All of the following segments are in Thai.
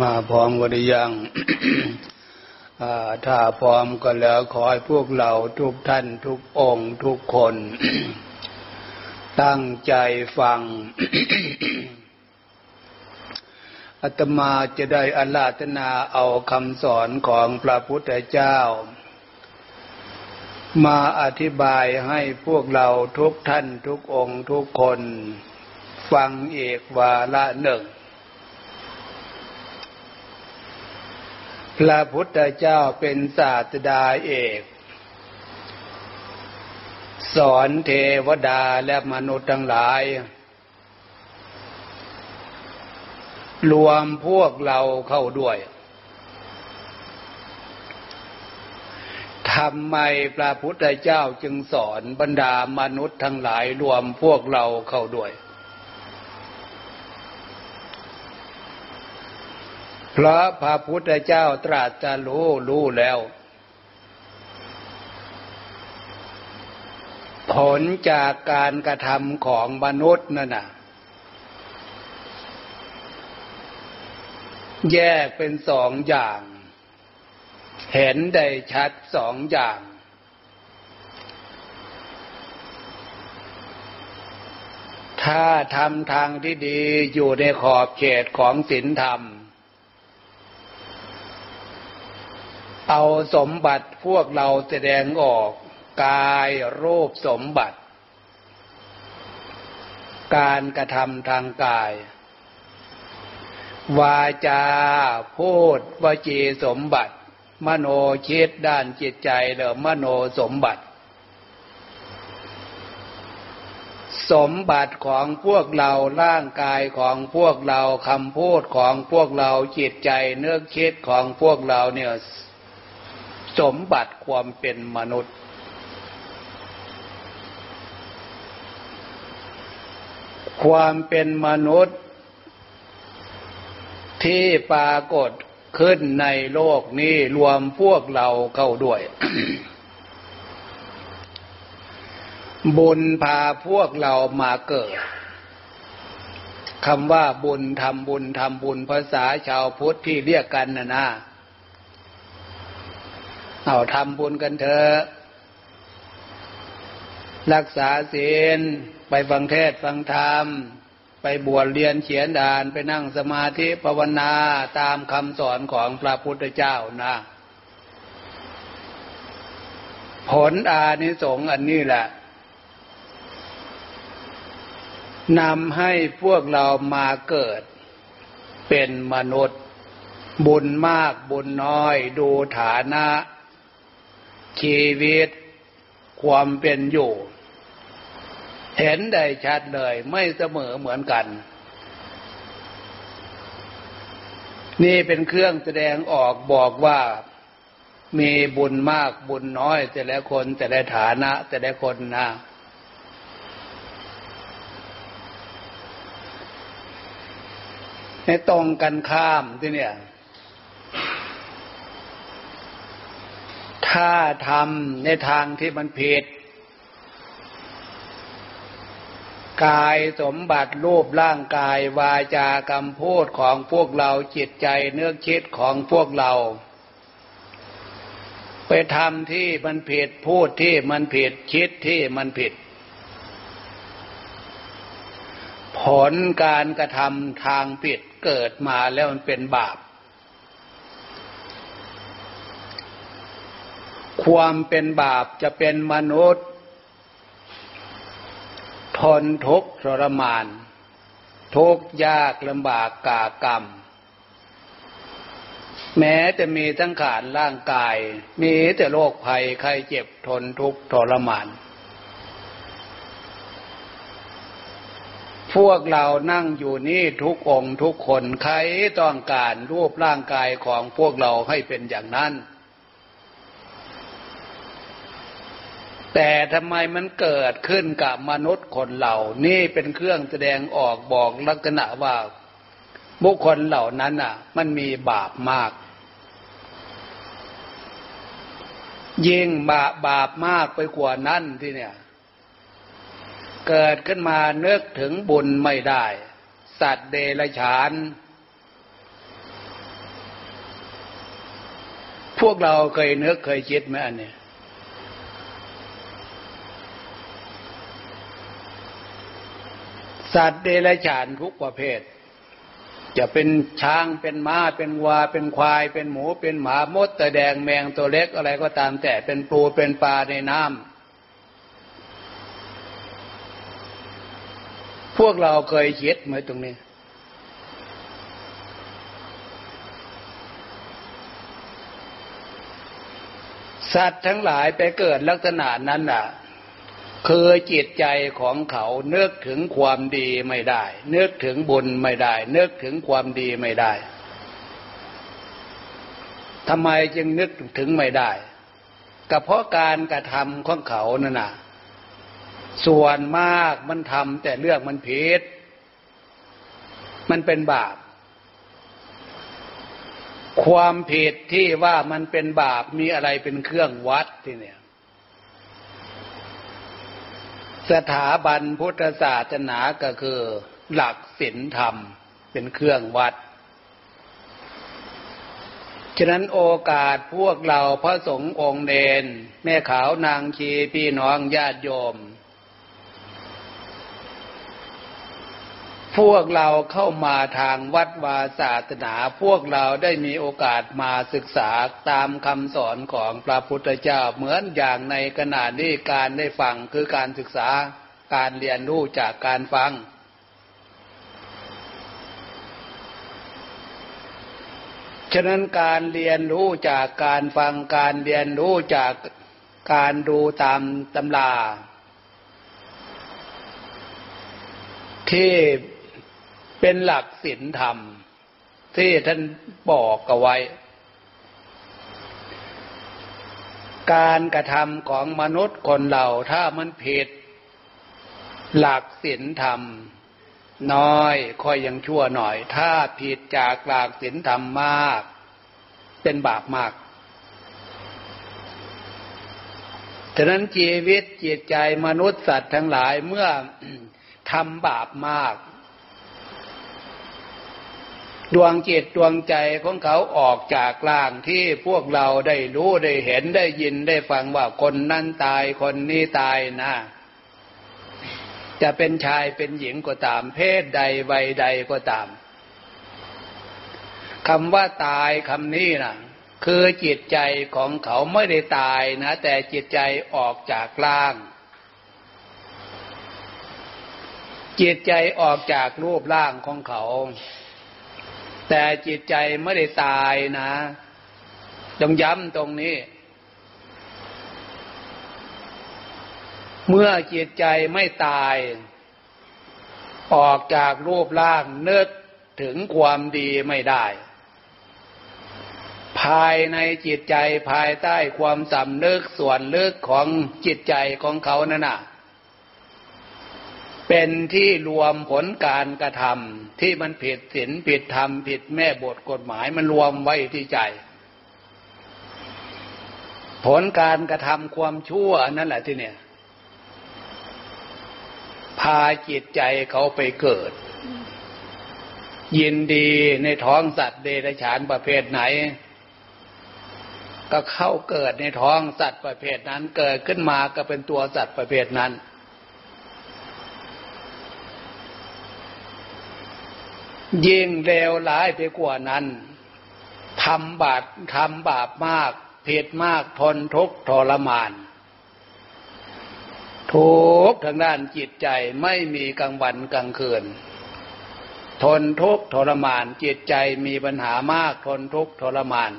มาพร้อมกันยังถ้าพร้อมก็แล้วขอให้พวกเราทุกท่านทุกองค์ทุกคน ตั้งใจฟังอาตมาจะได้อาราธนาเอาคำสอนของพระพุทธเจ้า มาอธิบายให้พวกเราทุกท่านทุกองค์ทุกคน ฟังเอกวาละหนึ่ง พระพุทธเจ้าเป็นศาสดาเอก สอนเทวดาและมนุษย์ทั้งหลาย รวมพวกเราเข้าด้วยทำไมพระพุทธเจ้าจึงสอนบรรดามนุษย์ทั้งหลายรวมพวกเราเข้าด้วย เพราะพระพุทธเจ้าตรัสจะรู้รู้แล้ว ผลจากการกระทำของมนุษย์นั่นน่ะ แยกเป็นสองอย่าง เห็นได้ชัดสองอย่างถ้าทำทางที่ดีอยู่ในขอบเขตของศีลธรรม เอาสมบัติพวกเราแสดงออก กายรูปสมบัติ การกระทำทางกาย วาจาพูดวจีสมบัติ มโนคิดด้านจิตใจหรือมโนสมบัติ สมบัติของพวกเราร่างกายของพวกเราคำพูดของพวกเราจิตใจเนื้อคิดของพวกเราเนี่ย สมบัติความเป็นมนุษย์ ความเป็นมนุษย์ ที่ปรากฏขึ้นในโลกนี้รวมพวกเราเข้าด้วย บุญพาพวกเรามาเกิดคำว่าบุญทำบุญทำบุญภาษาชาวพุทธที่เรียกกันนะนะ เอาทำบุญกันเถอะรักษาศีลไปฟังเทศฟังธรรม ไปบวชเรียนเขียนดานไปนั่งสมาธิภาวนาตามคำสอนของพระพุทธเจ้านะผลอานิสงส์อันนี้แหละนำให้พวกเรามาเกิด เป็นมนุษย์ บุญมากบุญน้อย ดูฐานะ ชีวิตความเป็นอยู่ เห็นได้ชัดเลยไม่เสมอเหมือนกัน นี่เป็นเครื่องแสดงออกบอกว่ามีบุญมากบุญน้อย แต่ละคนแต่ละฐานะ แต่ละคนนะให้ตรงกันข้ามที่เนี่ย ถ้าทำในทางที่มันผิด กายสมบัติรูปร่างกายวาจากรรมพูดของพวกเราจิตใจเนื้อคิดของพวกเรา ไปทำที่มันผิดพูดที่มันผิดคิดที่มันผิด ผลการกระทำทางผิดเกิดมาแล้วมันเป็นบาป ความเป็นบาปจะเป็นมนุษย์ ทนทุกข์ทรมาน ทุกข์ยากลำบากกากรรม แม้จะมีทั้งขานร่างกาย มีแต่โรคภัยไข้เจ็บทนทุกข์ทรมาน พวกเรานั่งอยู่นี่ทุกองทุกคนใครต้องการรูปร่างกายของพวกเราให้เป็นอย่างนั้น แต่ทำไมมันเกิดขึ้นกับมนุษย์คนเหล่านี่เป็นเครื่องแสดงออกบอกลักษณะว่าบุคคลเหล่านั้นอะ มันมีบาปมาก ยิ่งบาบาปมากไปกว่านั้นที่เนี่ย เกิดขึ้นมาเนึกถึงบุญไม่ได้ สัตว์เดรัจฉาน พวกเราเคยเนึกเคยคิดไหมอันเนี้ย สัตว์เดรัจฉานทุกประเภท จะเป็นช้างเป็นม้าเป็นวาเป็นควาย เป็นหมูเป็นหมามดตะแดงแมงตัวเล็กอะไรก็ตามแต่เป็นปูเป็นปลาในน้ำพวกเราเคยคิดไหมตรงนี้ สัตว์ทั้งหลายไปเกิดลักษณะนั้นน่ะ คือจิตใจของเขาเนึกถึงความดีไม่ได้เนึกถึงบุญไม่ได้เนึกถึงความดีไม่ได้ทำไมจึงนึกถึงไม่ได้ก็เพราะการกระทำของเขานั่นน่ะ ส่วนมากมันทำแต่เรื่องมันผิด มันเป็นบาป ความผิดที่ว่ามันเป็นบาปมีอะไรเป็นเครื่องวัดที่เนี่ย สถาบันพุทธศาสนาก็คือ หลักศีลธรรมเป็นเครื่องวัด ฉะนั้นโอกาสพวกเราพระสงฆ์องค์เดนแม่ขาวนางชีพี่น้องญาติโยม พวกเราเข้ามาทางวัดวาศาสนา พวกเราได้มีโอกาสมาศึกษาตามคำสอนของพระพุทธเจ้า เหมือนอย่างในขณะนี้การได้ฟังคือการศึกษาการเรียนรู้จากการฟัง ฉะนั้นการเรียนรู้จากการฟังการเรียนรู้จากการดูตามตำราที่ เป็นหลักศีลธรรม ที่ท่านบอกเอาไว้ การกระทำของมนุษย์คนเราถ้ามันผิด หลักศีลธรรม น้อยค่อยยังชั่วหน่อย ถ้าผิดจากหลักศีลธรรมมาก เป็นบาปมากฉะนั้นชีวิตจิตใจมนุษย์สัตว์ทั้งหลายเมื่อทำบาปมาก ดวงจิตดวงใจของเขาออกจากร่างที่พวกเราได้รู้ได้เห็นได้ยินได้ฟังว่าคนนั้นตายคนนี้ตายนะ จะเป็นชายเป็นหญิงก็ตาม เพศใดวัยใดก็ตามคำว่าตายคำนี้นะคือจิตใจของเขาไม่ได้ตายนะ แต่จิตใจออกจากร่าง จิตใจออกจากรูปร่างของเขา แต่จิตใจไม่ได้ตายนะต้องย้ำตรงนี้ เมื่อจิตใจไม่ตาย ออกจากรูปร่างเนึกถึงความดีไม่ได้ ภายในจิตใจภายใต้ความสำนึกส่วนลึกของจิตใจของเขานั่นน่ะ เป็นที่รวมผลการกระทำ ที่มันผิดศีลผิดธรรมผิดแม่บทกฎหมายมันรวมไว้ที่ใจ ผลการกระทำความชั่วนั่นแหละที่เนี่ย พาจิตใจเขาไปเกิด ยินดีในท้องสัตว์เดรัจฉานประเภทไหน ก็เข้าเกิดในท้องสัตว์ประเภทนั้น เกิดขึ้นมาก็เป็นตัวสัตว์ประเภทนั้น ยิ่งเลวร้ายไปกว่านั้นทำบาปทำบาปมากผิดมากทนทุกทรมาน ทุกทางด้านจิตใจไม่มีกลางวันกลางคืน ทนทุกทรมานจิตใจมีปัญหามากทนทุกทรมาน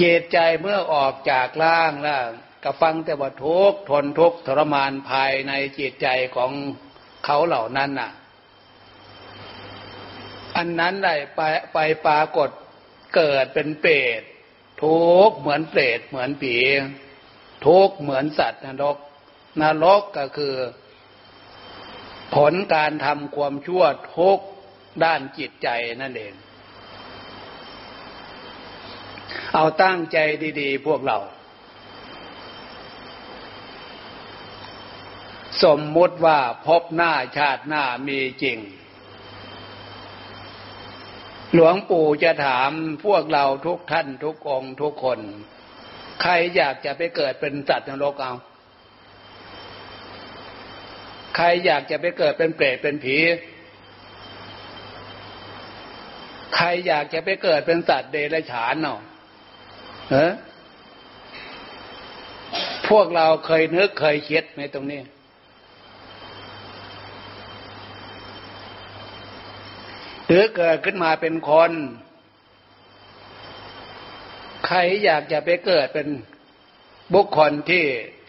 จิตใจเมื่อออกจากร่างแล้วก็ฟังแต่ว่าทุกทนทุกทรมานภายในจิตใจของเขาเหล่านั้นน่ะ อันนั้นได้ไปไปปรากฏเกิดเป็นเปรตทุกเหมือนเปรตเหมือนผีทุกเหมือนสัตว์นรก นรกก็คือ ผลการทำความชั่วทุกด้านจิตใจนั่นเอง เอาตั้งใจดีๆ พวกเรา สมมุติว่าพบหน้าชาติหน้ามีจริง หลวงปู่จะถามพวกเราทุกท่านทุกองทุกคน ใครอยากจะไปเกิดเป็นสัตว์นรกเอา ใครอยากจะไปเกิดเป็นเปรตเป็นผี ใครอยากจะไปเกิดเป็นสัตว์เดรัจฉานเนาะเออพวกเราเคยนึกเคยคิดในตรงนี้ หรือเกิดขึ้นมาเป็นคน ใครอยากจะไปเกิดเป็นบุคคลที่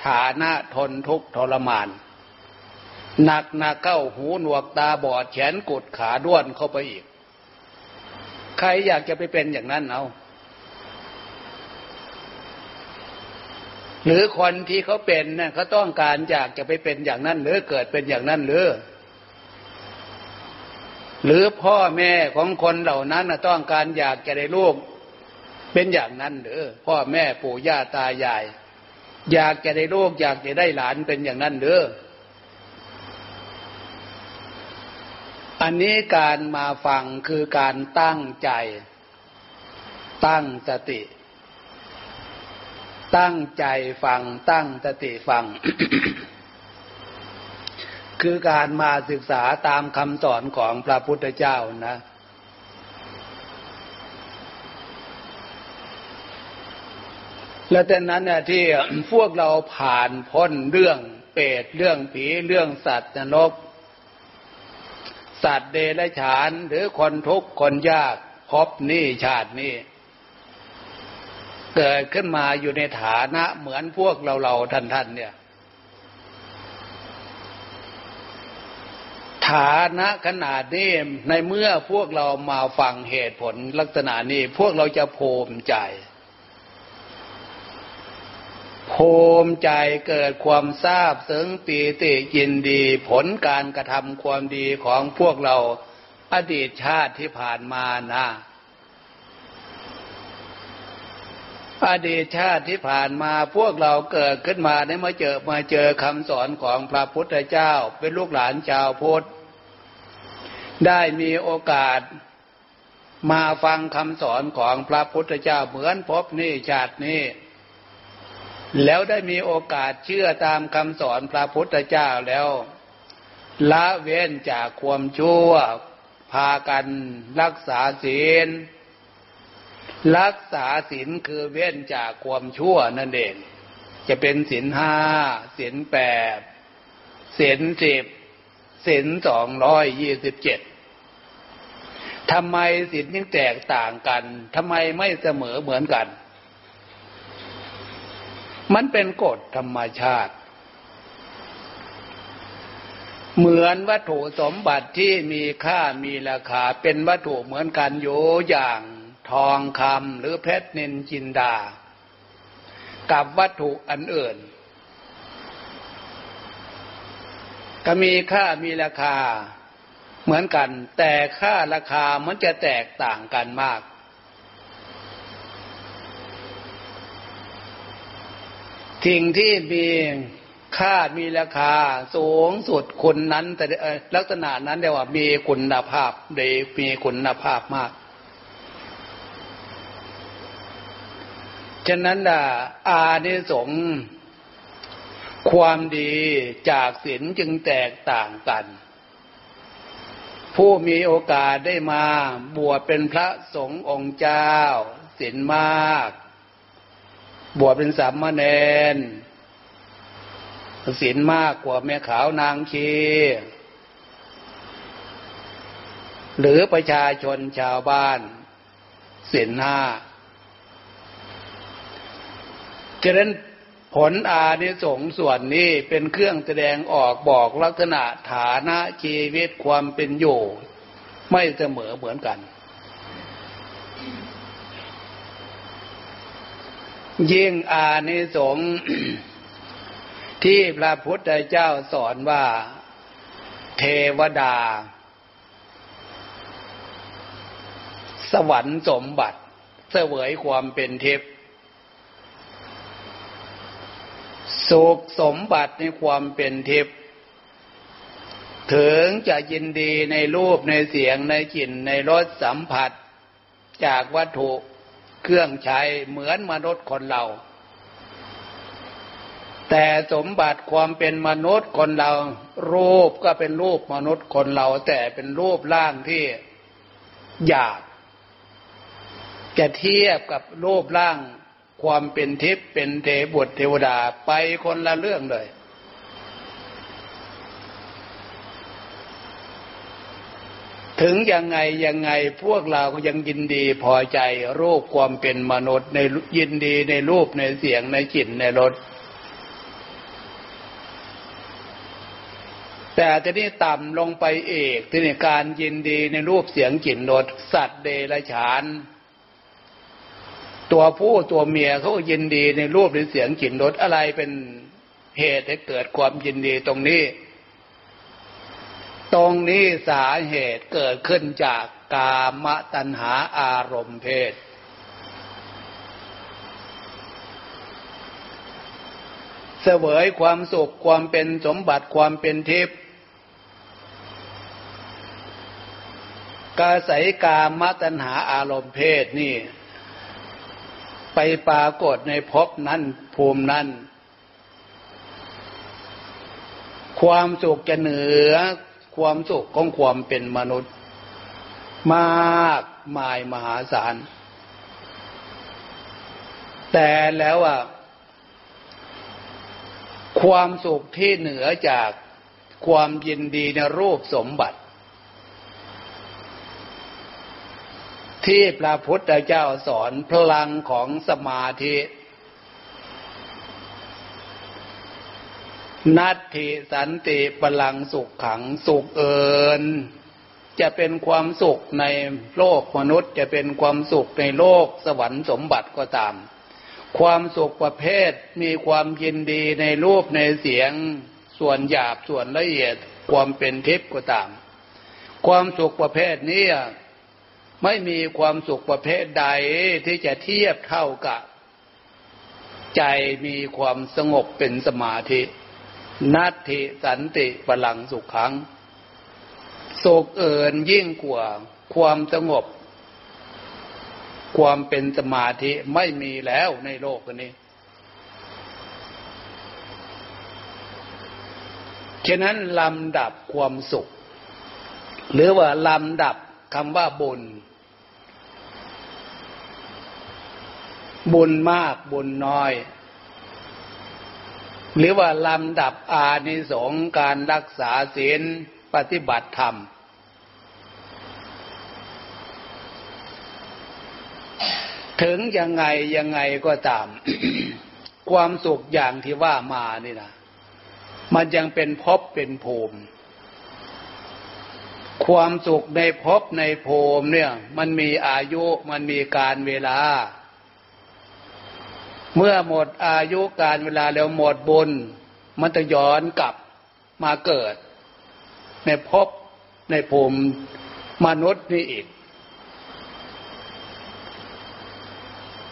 ฐานะทนทุกข์ทรมานหนักหนักเข้าหูหนวกตาบอดแขนกุดขาด้วนเข้าไปอีก ใครอยากจะไปเป็นอย่างนั้นเอาหรือคนที่เขาเป็นเนี่ยเขาต้องการอยากจะไปเป็นอย่างนั้นหรือเกิดเป็นอย่างนั้นหรือ หรือพ่อแม่ของคนเหล่านั้นต้องการอยากจะได้ลูก เป็นอย่างนั้นหรือพ่อแม่ปู่ย่าตายาย อยากจะได้ลูก อยากจะได้หลานเป็นอย่างนั้นหรืออันนี้การมาฟังคือการตั้งใจ ตั้งสติ ตั้งใจฟังตั้งสติฟัง คือการมาศึกษาตามคำสอนของพระพุทธเจ้านะ และแต่นั้นเนี่ยที่พวกเราผ่านพ้นเรื่องเปรตเรื่องผีเรื่องสัตว์นรก สัตว์เดรัจฉานหรือคนทุกข์คนยากพบนี่ชาตินี้เกิดขึ้นมาอยู่ในฐานะเหมือนพวกเราเราท่านท่านเนี่ย ฐานะขนาดนี้ในเมื่อพวกเรามาฟังเหตุผลลักษณะนี้ พวกเราจะโภมใจโภมใจเกิดความทราบซึ้งปีติยินดี ผลการกระทำความดีของพวกเราอดีตชาติที่ผ่านมานะอดีตชาติที่ผ่านมาพวกเราเกิดขึ้นมาได้มาเจอมาเจอคำสอนของพระพุทธเจ้า เป็นลูกหลานชาวพุทธ ได้มีโอกาสมาฟังคำสอนของพระพุทธเจ้าเหมือนพบนี่ชาตินี้ แล้วได้มีโอกาสเชื่อตามคำสอนพระพุทธเจ้าแล้ว ละเว้นจากความชั่ว พากันรักษาศีล รักษาศีลคือเว้นจากความชั่วนั่นเอง จะเป็นศีลห้าศีลแปดศีลสิบ ศีลสองร้อยยี่สิบเจ็ดทำไมศีลยังแตกต่างกันทำไมไม่เสมอเหมือนกัน มันเป็นกฎธรรมชาติ เหมือนวัตถุสมบัติที่มีค่ามีราคาเป็นวัตถุเหมือนกันอยู่อย่างทองคำหรือเพชรนินจินดา กับวัตถุอันอื่น ก็มีค่ามีราคาเหมือนกัน แต่ค่าราคามันจะแตกต่างกันมาก สิ่งที่มีค่ามีราคาสูงสุดคุณนั้น แต่ลักษณะนั้นเรียกว่ามีคุณภาพเดมีคุณภาพมากฉะนั้นอะอานิสงส์ ความดีจากศีลจึงแตกต่างกัน ผู้มีโอกาสได้มาบวชเป็นพระสงฆ์องค์เจ้าศีลมาก บวชเป็นสามเณรศีลมากกว่าแม่ขาวนางชีหรือประชาชนชาวบ้านศีลห้าฉะนั้น ผลอานิสงส์ส่วนนี้เป็นเครื่องแสดงออกบอกลักษณะฐานะชีวิตความเป็นอยู่ไม่เสมอเหมือนกัน ยิ่งอานิสงส์ที่พระพุทธเจ้าสอนว่าเทวดา สวรรค์สมบัติเสวยความเป็นเทพ สุขสมบัติในความเป็นทิพย์ถึงจะยินดีในรูปในเสียงในกลิ่นในรสสัมผัส จากวัตถุเครื่องใช้เหมือนมนุษย์คนเรา แต่สมบัติความเป็นมนุษย์คนเรา รูปก็เป็นรูปมนุษย์คนเรา แต่เป็นรูปร่างที่หยาบจะเทียบกับรูปร่าง ความเป็นทิพย์เป็นเทบุตรเทวดาไปคนละเรื่องเลย ถึงยังไงยังไงพวกเราก็ยังยินดีพอใจรูปความเป็นมนุษย์ในยินดีในรูปในเสียงในจิตในรสแต่ทีนี้ต่ำลงไปเอกทีนี้การยินดีในรูปเสียงกลิ่นรสสัตว์เดรัจฉาน ตัวผู้ตัวเมียเขายินดีในรูปหรือเสียงกลิ่นรสอะไรเป็นเหตุให้เกิดความยินดีตรงนี้ ตรงนี้สาเหตุเกิดขึ้นจากกามตัณหาอารมณ์เพศ เสวยความสุขความเป็นสมบัติความเป็นทิพย์กาศัยกามตัณหาอารมณ์เพศนี่ ไปปรากฏในภพนั้นภูมินั้น ความสุขจะเหนือความสุขของความเป็นมนุษย์ มากมายมหาศาล แต่แล้วอะความสุขที่เหนือจากความยินดีในรูปสมบัติ ที่พระพุทธเจ้าสอนพลังของสมาธิ นัตถิสันติพลังสุขขังสุขเอินจะเป็นความสุขในโลกมนุษย์จะเป็นความสุขในโลกสวรรค์สมบัติก็ตาม ความสุขประเภทมีความยินดีในรูปในเสียง ส่วนหยาบส่วนละเอียดความเป็นทิพย์ก็ตาม ความสุขประเภทนี้ ไม่มีความสุขประเภทใดที่จะเทียบเท่ากับ ใจมีความสงบเป็นสมาธิ นัตถิสันติพลังสุขขังสุขเอินยิ่งกว่าความสงบ ความเป็นสมาธิไม่มีแล้วในโลกนี้ ฉะนั้นลำดับความสุข หรือว่าลำดับคำว่าบุญ บุญมากบุญน้อย หรือว่าลำดับอานิสงส์การรักษาศีลปฏิบัติธรรม ถึงยังไงยังไงก็ตาม ความสุขอย่างที่ว่ามานี่นะมันยังเป็นภพเป็นภูมิ ความสุขในภพในภูมิเนี่ย มันมีอายุมันมีการเวลา เมื่อหมดอายุการเวลาแล้วหมดบุญ มันจะย้อนกลับมาเกิด ในภพในภูมิมนุษย์นี่อีก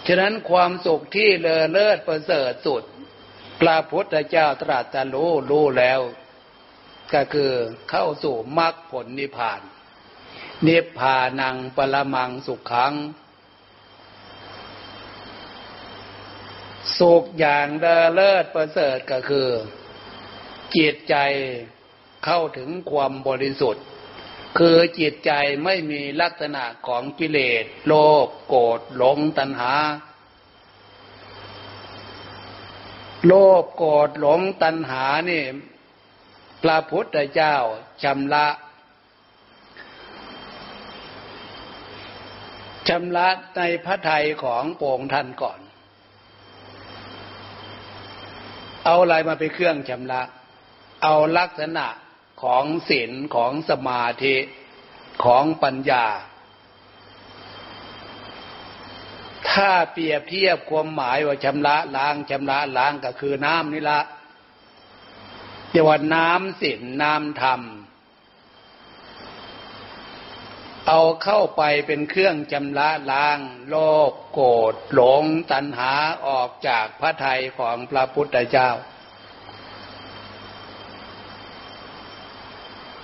ฉะนั้นความสุขที่เลอเลิศประเสริฐสุดพระพุทธเจ้าตรัสรู้รู้แล้ว ก็คือเข้าสู่มรรคผลนิพพาน นิพพานังปรมังสุขขัง สุขอย่างเดเลิศประเสริฐก็คือ จิตใจเข้าถึงความบริสุทธิ์ คือจิตใจไม่มีลักษณะของกิเลสโลภโกรธหลงตัณหา โลภโกรธหลงตัณหานี่พระพุทธเจ้าชำระชำระในพระทัยของโป่งท่านก่อน เอาอะไรมาเป็นเครื่องชำระ เอาลักษณะของศีลของสมาธิของปัญญา ถ้าเปรียบเทียบความหมายว่าชำระล้างชำระล้างก็คือน้ำนี่ละเรียว่าน้ำศีลน้ำธรรม เอาเข้าไปเป็นเครื่องจำระล้าง โลภโกรธหลงตัณหาออกจากพระทัยของพระพุทธเจ้า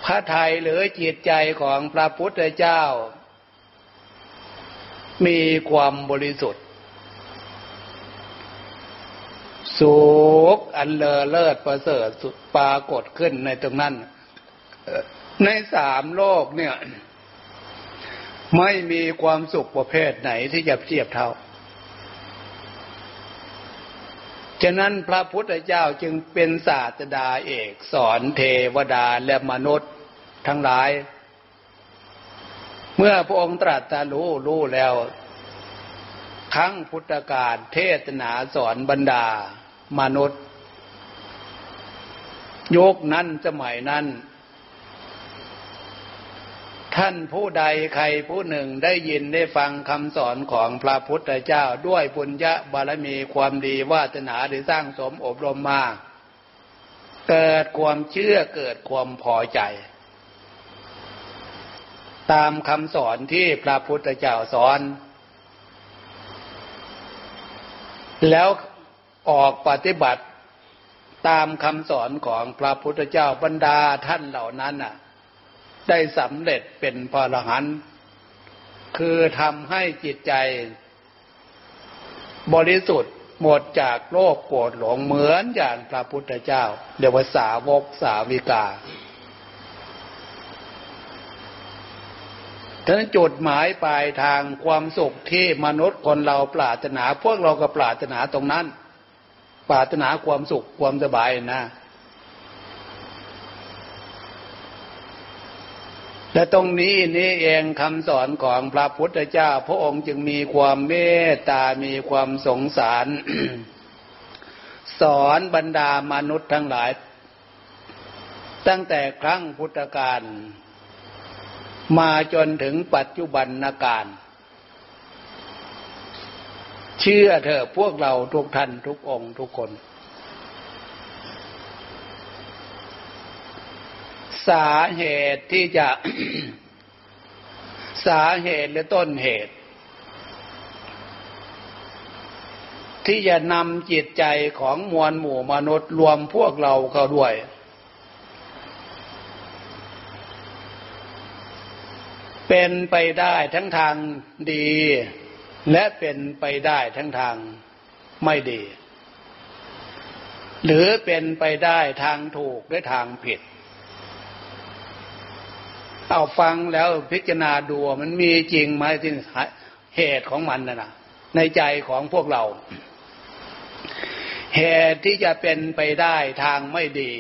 พระทัยหรือจิตใจของพระพุทธเจ้า มีความบริสุทธิ์สุขอันเลอเลิศประเสริฐปรากฏขึ้นในตรงนั้น ในสามโลกเนี่ย ไม่มีความสุขประเภทไหนที่จะเทียบเท่า ฉะนั้นพระพุทธเจ้าจึงเป็นศาสดาเอกสอนเทวดาและมนุษย์ทั้งหลาย เมื่อพระองค์ตรัสรู้รู้แล้ว ครั้งพุทธกาลเทศนาสอนบรรดามนุษย์ยกนั้นสมัยนั้น ท่านผู้ใดใครผู้หนึ่งได้ยินได้ฟังคำสอนของพระพุทธเจ้าด้วยบุญญาบารมีความดีวาสนาหรือสร้างสมอบรมมา เกิดความเชื่อเกิดความพอใจ ตามคำสอนที่พระพุทธเจ้าสอน แล้วออกปฏิบัติตามคำสอนของพระพุทธเจ้าบรรดาท่านเหล่านั้นน่ะ ได้สำเร็จเป็นพระอรหันต์คือทำให้จิตใจ บริสุทธิ์หมดจากโลภโกรธหลงเหมือนอย่างพระพุทธเจ้าเรียกว่าสาวกสาวิกาทั้งจุดหมายปลายทางความสุขที่มนุษย์คนเราปรารถนา พวกเราก็ปรารถนาตรงนั้น ปรารถนาความสุขความสบายนะ และตรงนี้นี่เองคำสอนของพระพุทธเจ้า พระองค์จึงมีความเมตตา มีความสงสาร สอนบรรดามนุษย์ทั้งหลาย ตั้งแต่ครั้งพุทธกาลมาจนถึงปัจจุบันนาการเชื่อเถอะพวกเราทุกท่านทุกองค์ทุกคน สาเหตุที่จะสาเหตุหรือต้นเหตุ ที่จะนำจิตใจของมวลหมู่มนุษย์รวมพวกเราเข้าด้วย เป็นไปได้ทั้งทางดี และเป็นไปได้ทั้งทางไม่ดี หรือเป็นไปได้ทางถูกและทางผิด เอาฟังแล้วพิจารณาดูมันมีจริงไหมที่เหตุของมันนะนะในใจของพวกเรา เหตุที่จะเป็นไปได้ทางไม่ดี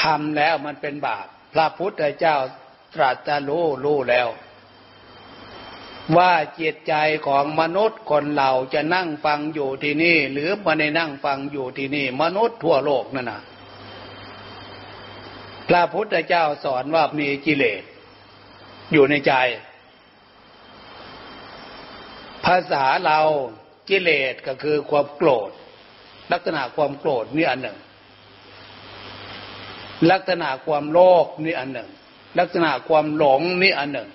ทำแล้วมันเป็นบาปพระพุทธเจ้าตรัสรู้รู้แล้ว ว่าจิตใจของมนุษย์คนเราจะนั่งฟังอยู่ที่นี่ หรือมาในนั่งฟังอยู่ที่นี่ มนุษย์ทั่วโลกนั่นนะ พระพุทธเจ้าสอนว่ามีกิเลส อยู่ในใจ ภาษาเรากิเลสก็คือความโกรธ ลักษณะความโกรธนี่อันหนึ่ง ลักษณะความโลภนี่อันหนึ่ง ลักษณะความหลงนี่อันหนึ่ง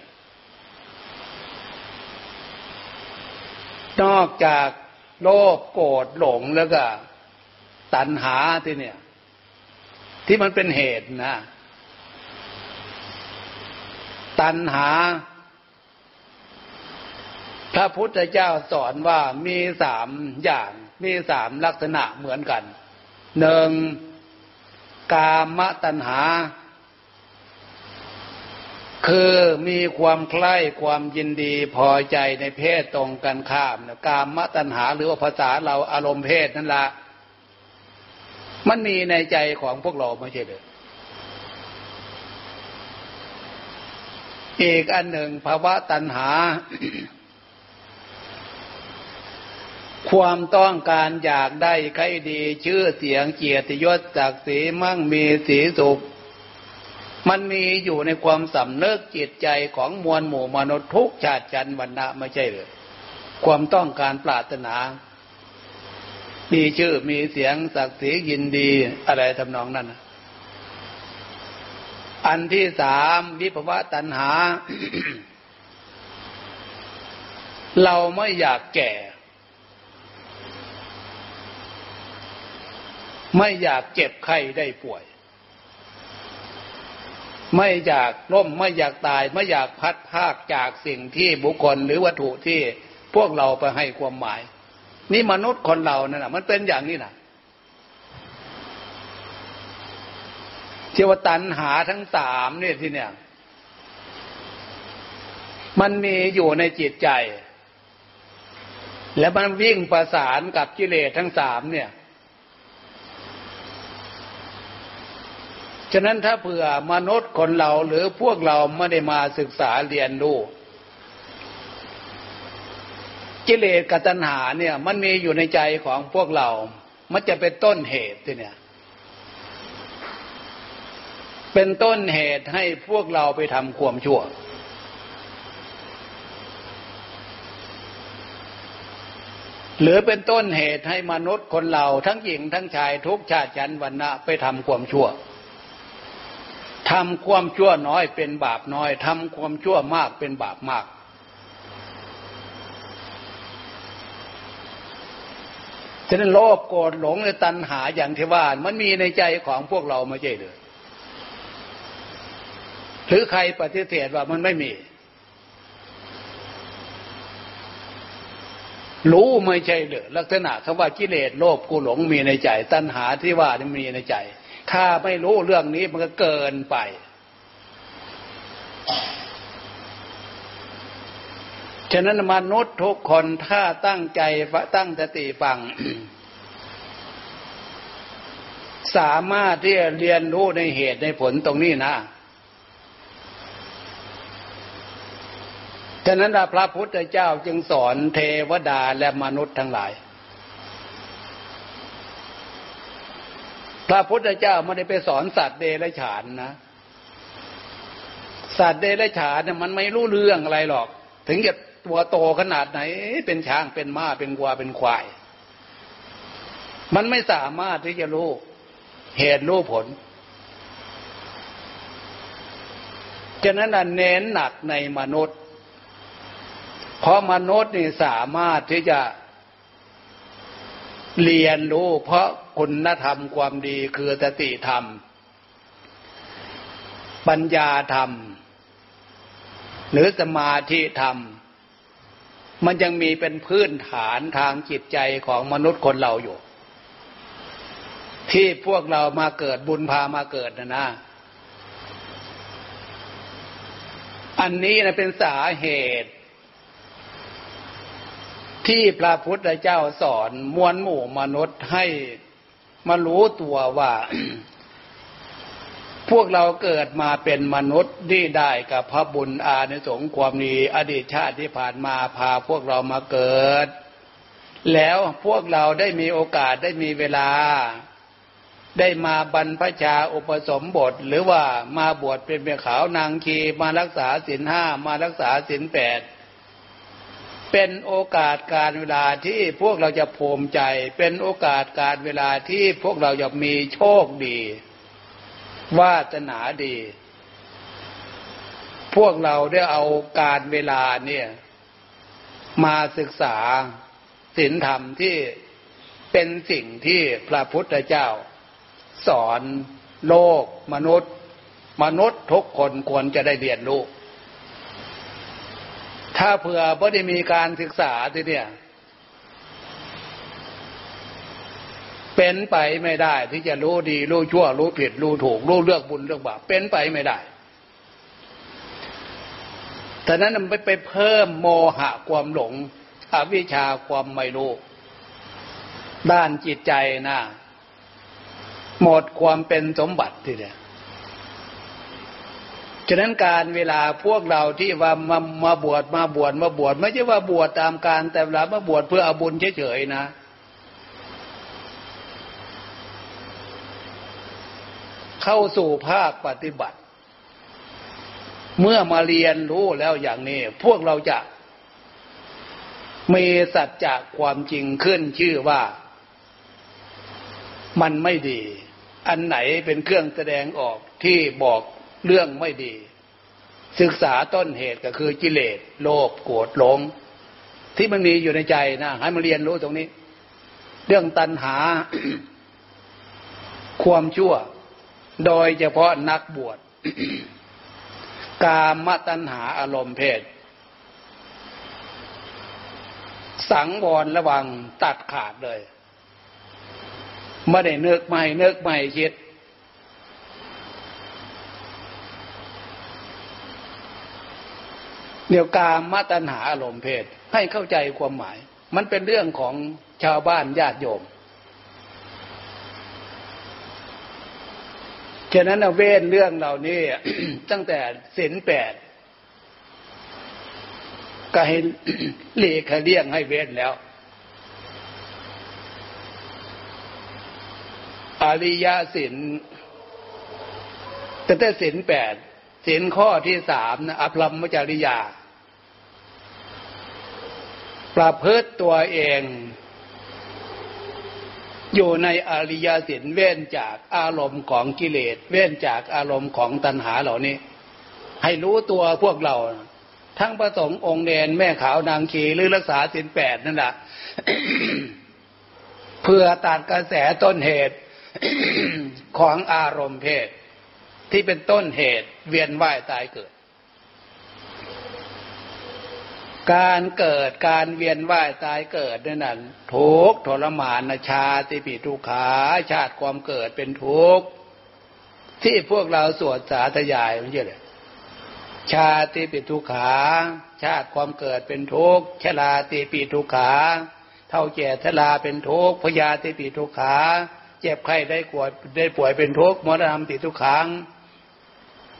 นอกจากโลภโกรธหลงแล้วก็ตัณหาที่เนี่ย ที่มันเป็นเหตุนะ ตัณหา พระพุทธเจ้าสอนว่ามีสามอย่างมีสามลักษณะเหมือนกันหนึ่งกามตัณหา คือมีความใคร่ความยินดีพอใจในเพศตรงกันข้ามนะกามตัณหาหรือว่าภาษาเราอารมณ์เพศนั่นละ มันมีในใจของพวกเราไม่ใช่หรืออีกอันหนึ่งภาวะตัณหา ความต้องการอยากได้ใครดี ชื่อเสียงเกียรติยศศักดิ์ศรีมั่งมีสีสุข มันมีอยู่ในความสำเนึกจิตใจของมวลหมู่มนุษย์ทุกชาติชันวรรณะไม่ใช่หรือความต้องการปรารถนา มีชื่อมีเสียงศักดิ์ศรียินดีอะไรทำนองนั้นอันที่สามวิภวะตัณหา เราไม่อยากแก่ ไม่อยากเจ็บไข้ได้ป่วย ไม่อยากล่มไม่อยากตาย ไม่อยากพัดภาคจากสิ่งที่บุคคลหรือวัตถุที่พวกเราไปให้ความหมาย นี่มนุษย์คนเรานั่นนะมันเป็นอย่างนี้นะเจวตันหาทั้งสามเนี่ยที่เนี่ย มันมีอยู่ในจิตใจ และมันวิ่งประสานกับกิเลสทั้งสามเนี่ย ฉะนั้นถ้าเผื่อมนุษย์คนเราหรือพวกเราไม่ได้มาศึกษาเรียนรู้ กิเลสกับตัณหาเนี่ย มันมีอยู่ในใจของพวกเรา มันจะเป็นต้นเหตุเนี่ย เป็นต้นเหตุให้พวกเราไปทำความชั่ว หรือเป็นต้นเหตุให้มนุษย์คนเราทั้งหญิงทั้งชายทุกชาติชั้นวรรณะไปทำความชั่วทำความชั่วน้อยเป็นบาปน้อยทำความชั่วมากเป็นบาปมาก ฉะนั้นโลภโกรธหลงในตัณหาอย่างที่ว่ามันมีในใจของพวกเราไม่ใช่เลยหรือใครปฏิเสธว่ามันไม่มี รู้ไม่ใช่เลยลักษณะคำว่ากิเลสโลภกูหลงมีในใจ ตัณหาที่ว่านี่มีในใจ ถ้าไม่รู้เรื่องนี้มันก็เกินไป ฉะนั้นมนุษย์ทุกคนถ้าตั้งใจตั้งสติฟัง สามารถที่จะเรียนรู้ในเหตุในผลตรงนี้นะฉะนั้นพระพุทธเจ้าจึงสอนเทวดาและมนุษย์ทั้งหลาย พระพุทธเจ้าไม่ได้ไปสอนสัตว์เดรัจฉานนะ สัตว์เดรัจฉานเนี่ยมันไม่รู้เรื่องอะไรหรอก ถึงจะ ตัวโตขนาดไหน เป็นช้างเป็นม้าเป็นวัวเป็นควาย มันไม่สามารถที่จะรู้เหตุรู้ผลฉะนั้นเน้นหนักในมนุษย์ เพราะมนุษย์นี่สามารถที่จะเรียนรู้ เพราะคุณธรรมความดีคือสติธรรม ปัญญาธรรม หรือสมาธิธรรม มันยังมีเป็นพื้นฐานทางจิตใจของมนุษย์คนเราอยู่ ที่พวกเรามาเกิดบุญพามาเกิดนะนะ อันนี้นะเป็นสาเหตุ ที่พระพุทธเจ้าสอนมวลหมู่มนุษย์ให้มารู้ตัวว่า พวกเราเกิดมาเป็นมนุษย์ที่ได้กับพระบุญอาในสงความดีอดีตชาติที่ผ่านมาพาพวกเรามาเกิด แล้วพวกเราได้มีโอกาสได้มีเวลา ได้มาบรรพชาอุปสมบท หรือว่ามาบวชเป็นเมียขาวนางคีมารักษาศีลห้ามารักษาศีลแปดเป็นโอกาสการเวลาที่พวกเราจะภูมิใจ เป็นโอกาสการเวลาที่พวกเราจะมีโชคดี วาสนาดี พวกเราได้เอาการเวลาเนี่ย มาศึกษาศีลธรรมที่เป็นสิ่งที่พระพุทธเจ้า สอนโลกมนุษย์ มนุษย์ทุกคนควรจะได้เรียนรู้ ถ้าเผื่อไม่ได้มีการศึกษาทีเนี่ย เป็นไปไม่ได้ ที่จะรู้ดีรู้ชั่ว รู้ผิด รู้ถูก รู้เลือกบุญเลือกบาปเป็นไปไม่ได้แต่นั้นมันไปไปเพิ่มโมหะความหลงอวิชชาความไม่รู้ ด้านจิตใจนะหมดความเป็นสมบัติทีเดียวฉะนั้นการเวลาพวกเราที่ว่ามามาบวชมาบวชมาบวชไม่ใช่ว่าบวชตามการแต่เวลามาบวชเพื่อเอาบุญเฉยๆนะ เข้าสู่ภาคปฏิบัติ เมื่อมาเรียนรู้แล้วอย่างนี้ พวกเราจะมีสัจจะความจริงขึ้นชื่อว่ามันไม่ดี อันไหนเป็นเครื่องแสดงออกที่บอกเรื่องไม่ดี ศึกษาต้นเหตุก็คือกิเลสโลภโกรธหลง ที่มันมีอยู่ในใจนะให้มาเรียนรู้ตรงนี้ เรื่องตัณหา ความชั่ว โดยเฉพาะนักบวช กามตัณหาอารมณ์เพศ สังวรระวังตัดขาดเลยไม่ได้เนึกไม่เนึกไม่คิด เดี๋ยวกามตัญหาอารมณ์เพศ ให้เข้าใจความหมาย มันเป็นเรื่องของชาวบ้านญาติโยม ฉะนั้นเว้นเรื่องเหล่านี้ตั้งแต่ศีลแปดก็ให้เลีกเลี่ยงให้เว้นแล้ว อริยสินตั้งแต่ศีลแปดศีลข้อที่สามนะอภรรมจริยา ประพฤติตัวเอง อยู่ในอริยสินเว้นจากอารมณ์ของกิเลส เว้นจากอารมณ์ของตัณหาเหล่านี้ ให้รู้ตัวพวกเรา ทั้งประสงค์องค์เดนแม่ขาวนางขีหรือรักษาสินแปดนั่นแหละเพื่อตัดกระแสต้นเหตุของอารมณ์เพศ ที่เป็นต้นเหตุเวียนว่ายตายเกิด การเกิดการเวียนว่ายตายเกิดนั่นน่ะทุกทรมานชาติปีทุกขาชาติความเกิดเป็นทุกข์ที่พวกเราสวดสาธยายมันเยอะเลยชาติปีทุกขา ชาติความเกิดเป็นทุกข์ชราติปีทุกขาเท่าแก่ชราเป็นทุกข์พยาติปีทุกขาเจ็บไข้ได้ปวดได้ป่วยเป็นทุกข์มรณะติทุกขัง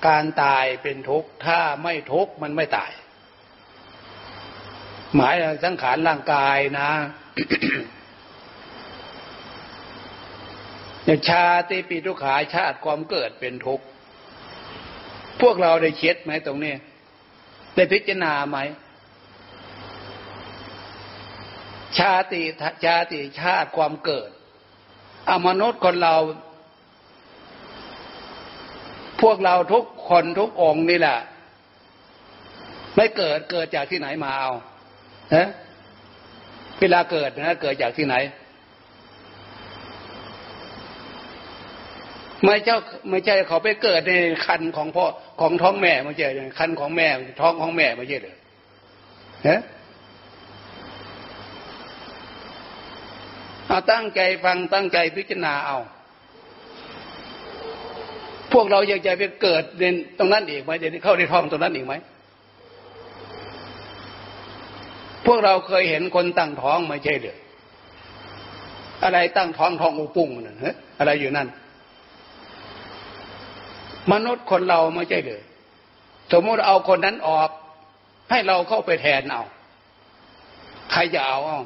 การตายเป็นทุกข์ถ้าไม่ทุกข์มันไม่ตาย หมายสังขารร่างกายนะเนี่ยชาติปีทุกขาชาติความเกิดเป็นทุกข์พวกเราได้เช็ดไหมตรงนี้ ได้พิจารณาไหม ชาติชาติชาติความเกิดอมนุษย์คนเรา พวกเราทุกคนทุกองค์นี่แหละ ไม่เกิดเกิดจากที่ไหนมาเอา ฮะเวลาเกิดนะเกิดจากที่ไหนไม่เจ้าไม่ใช่เขาไปเกิดในคันของพ่อของท้องแม่ไม่ใช่คันของแม่ท้องของแม่ไม่ใช่เลยฮะเอาตั้งใจฟังตั้งใจพิจารณาเอา พวกเราอยากจะไปเกิดในตรงนั้นอีกไหมเดี๋ยวเข้าในท้องตรงนั้นอีกไหม พวกเราเคยเห็นคนตั้งท้องไม่ใช่หรืออะไรตั้งท้องท้องอุปุ้งนั่นอะไรอยู่นั่น มนุษย์คนเราไม่ใช่หรือสมมติเอาคนนั้นออก ให้เราเข้าไปแทนเอา ใครจะเอาเอา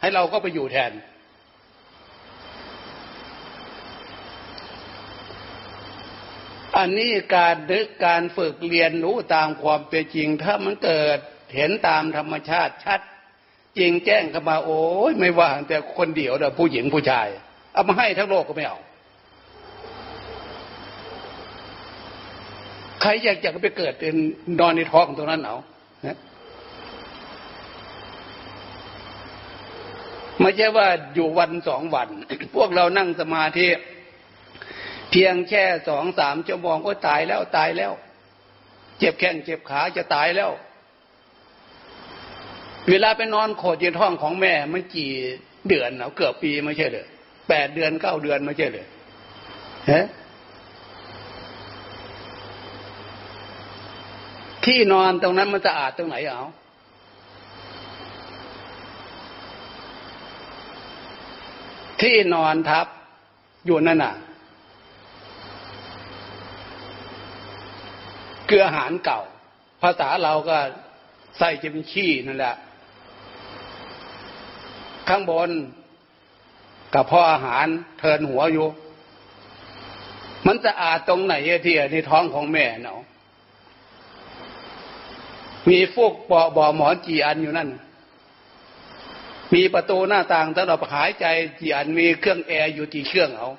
ให้เราก็ไปอยู่แทน อันนี้การนึกการฝึกเรียนรู้ตามความเป็นจริง ถ้ามันเกิด เห็นตามธรรมชาติชัดจริงแจ้งเข้ามาโอ้ยไม่ว่างแต่คนเดียวแต่ผู้หญิงผู้ชาย เอามาให้ทั้งโลกก็ไม่เอา ใครอยากจะไปเกิดเป็นนอนในท้องตรงนั้นเอาไม่ใช่ว่าอยู่วันสองวัน พวกเรานั่งสมาธิเพียงแค่สองสามชั่วโมงก็ตายแล้วตายแล้ว เจ็บแข้งเจ็บขาจะตายแล้ว เวลาไปนอนโขดในท้องของแม่มันกี่เดือนเนาเกือบปีไม่ใช่เลยแปดเดือนเก้าเดือนไม่ใช่เลยฮะที่นอนตรงนั้นมันจะอาดตรงไหนเอาที่นอนทับอยู่นั่นน่ะ เกลืออาหารเก่า ภาษาเราก็ใส่จะเป็นขี้นั่นแหละ ข้างบนกับพ่ออาหารเทินหัวอยู่ มันจะอาดตรงไหนที่ในท้องของแม่เนาะมีฟูกปอบ่อหมอนกี่อันอยู่นั่น มีประตูหน้าต่างสำหรับหายใจกี่อันมีเครื่องแอร์อยู่กี่เครื่องเอา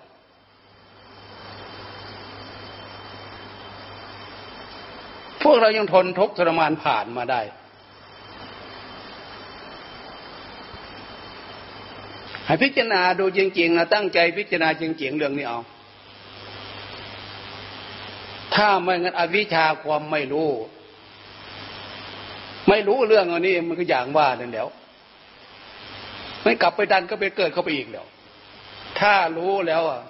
พวกเรายังทนทุกข์ทรมานผ่านมาได้ ให้พิจารณาดูจริงๆนะตั้งใจพิจารณาจริงๆเรื่องนี้เอาถ้าไม่งั้นอวิชชาความไม่รู้ ไม่รู้เรื่องอันนี้มันก็อย่างว่านั่นแล้วไม่กลับไปดันก็ไปเกิดเข้าไปอีกแล้ว ถ้ารู้แล้วอะ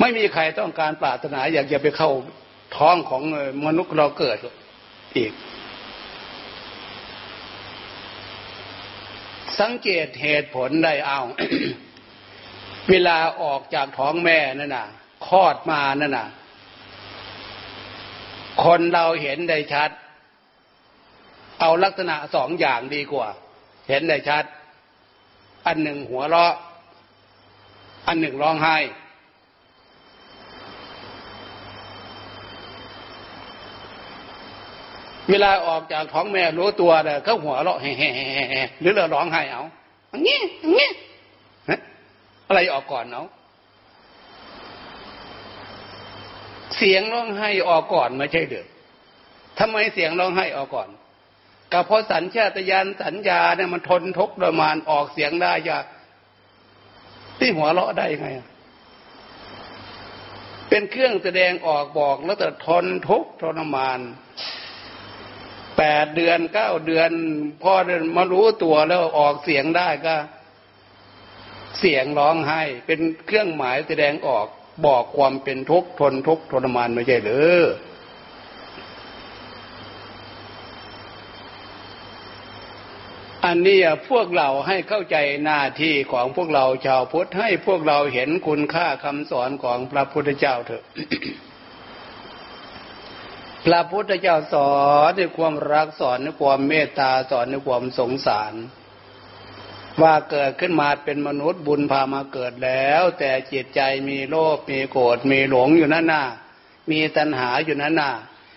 ไม่มีใครต้องการปรารถนา อยากจะไปเข้าท้องของมนุษย์เราเกิดอีก สังเกตเหตุผลได้เอาเวลาออกจากท้องแม่นั่นน่ะคลอดมานั่นน่ะ คนเราเห็นได้ชัด เอาลักษณะสองอย่างดีกว่า เห็นได้ชัด อันหนึ่งหัวเราะ อันหนึ่งร้องไห้ เวลาออกจากท้องแม่รู้ตัวเลยเขาหัวเราะแฮ่ๆหรือเราร้องไห้เอาอันนี้อันนี้อะไรออกก่อนเนาะเสียงร้องไห้ออกก่อนไม่ใช่เดือทำไมเสียงร้องไห้ออกก่อนก็เพราะสัญชาตญาณสัญญาเนี่ยมันทนทุกข์ปรมาณออกเสียงได้ยากที่หัวเราะได้ไง เป็นเครื่องแสดงออกบอกแล้วแต่ทนทุกข์ทรมาน แปดเดือนเก้าเดือนพอมารู้ตัวแล้วออกเสียงได้ก็ เสียงร้องไห้ เป็นเครื่องหมายแสดงออกบอกความเป็นทุกข์ทนทุกข์ทรมานไม่ใช่หรืออันนี้พวกเราให้เข้าใจหน้าที่ของพวกเราชาวพุทธให้พวกเราเห็นคุณค่าคำสอนของพระพุทธเจ้าเถอะ พระพุทธเจ้าสอนในความรักสอนในความเมตตาสอนในความสงสาร ว่าเกิดขึ้นมาเป็นมนุษย์บุญพามาเกิดแล้ว แต่จิตใจมีโลภมีโกรธมีหลงอยู่นั่นน่ะมีตัณหาอยู่นั่นน่ะ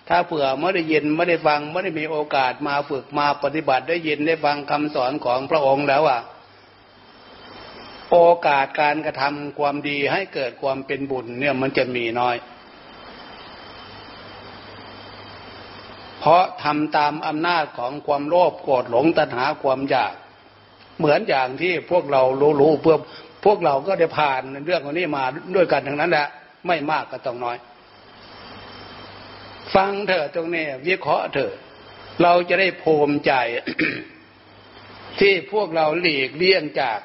ถ้าเผื่อไม่ได้ยินไม่ได้ฟังไม่ได้มีโอกาสมาฝึกมาปฏิบัติได้ยินได้ฟังคำสอนของพระองค์แล้วอะ โอกาสการกระทำความดีให้เกิดความเป็นบุญเนี่ยมันจะมีน้อย เพราะทำตามอำนาจของความโลภโกรธหลงตัณหาความอยาก เหมือนอย่างที่พวกเรารู้ๆเพื่อพวกเราก็ได้ผ่านเรื่องนี้มาด้วยกันทั้งนั้นแหละไม่มากก็ต้องน้อย ฟังเถอะตรงนี้วิเคราะห์เถอะเราจะได้ภูมิใจ ที่พวกเราหลีกเลี่ยงจาก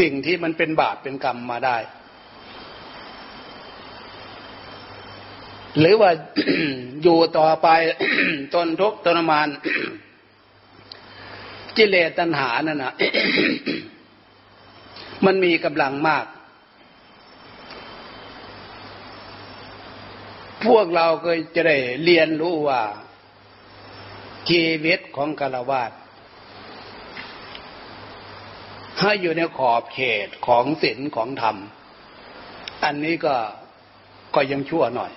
สิ่งที่มันเป็นบาปเป็นกรรมมาได้ หรือว่าอยู่ต่อไปตนทุกตนมานกิเลสตัณหานั่นนะมันมีกำลังมาก พวกเราก็จะได้เรียนรู้ว่าชีวิตของกาวาดให้อยู่ในขอบเขตของศีลของธรรม อันนี้ก็ก็ยังชั่วหน่อย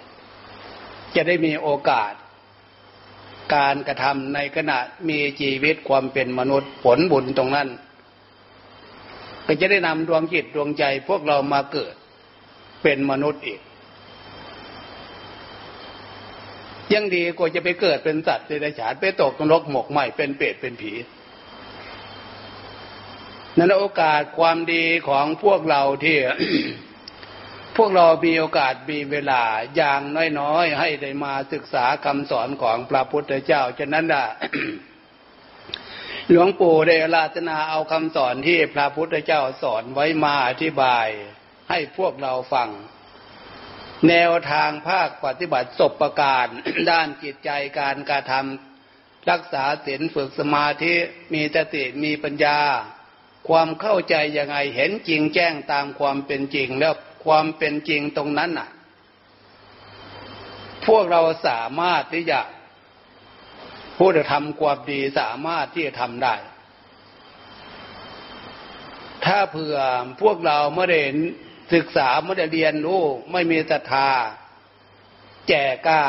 จะได้มีโอกาส การกระทำในขณะมีชีวิตความเป็นมนุษย์ผลบุญตรงนั้น ก็จะได้นำดวงจิตดวงใจพวกเรามาเกิดเป็นมนุษย์อีก ยังดีกว่าจะไปเกิดเป็นสัตว์เดรัจฉานไปตกนรกหมกไหมเป็นเปรตเป็นผีนั้นโอกาสความดีของพวกเราที่ พวกเรามีโอกาสมีเวลาอย่างน้อยๆ ให้ได้มาศึกษาคำสอนของพระพุทธเจ้า ฉะนั้นน่ะหลวงปู่ได้ราชนาเอาคำสอนที่พระพุทธเจ้าสอนไว้มาอธิบาย ให้พวกเราฟัง แนวทางภาคปฏิบัติศพประการ ด้านจิตใจการการทำรักษาศีลฝึกสมาธิมีสติมีปัญญา ความเข้าใจยังไงเห็นจริงแจ้งตามความเป็นจริงแล้ว ความเป็นจริงตรงนั้นน่ะ พวกเราสามารถที่จะผู้จะทำความดีสามารถที่จะทำได้ ถ้าเผื่อพวกเราไม่ได้ศึกษาไม่ได้เรียนรู้ ไม่มีศรัทธา แจกล้า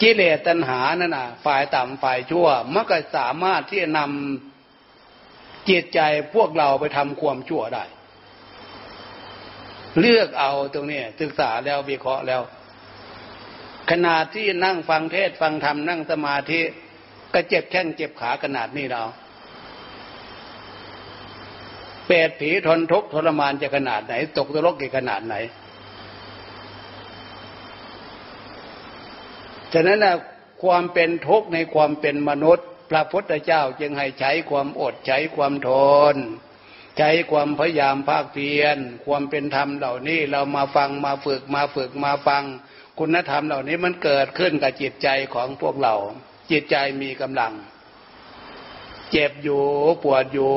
กิเลสตัณหานั่นน่ะ ฝ่ายต่ำฝ่ายชั่วมันก็สามารถที่จะนำจิตใจพวกเราไปทำความชั่วได้ เลือกเอาตรงนี้ศึกษาแล้ววิเคราะห์แล้ว ขนาดที่นั่งฟังเทศฟังธรรมนั่งสมาธิก็เจ็บแข้งเจ็บขาขนาดนี้เราเปรตผีทนทุกข์ทรมานจะขนาดไหน ตกตรกกี่ขนาดไหน ฉะนั้นนะความเป็นทุกข์ในความเป็นมนุษย์ พระพุทธเจ้าจึงให้ใช้ความอดใช้ความทน ใช้ความพยายามภาคเพียร ความเป็นธรรมเหล่านี้เรามาฟังมาฝึกมาฝึกมาฟัง คุณธรรมเหล่านี้มันเกิดขึ้นกับจิตใจของพวกเรา จิตใจมีกำลัง เจ็บอยู่ปวดอยู่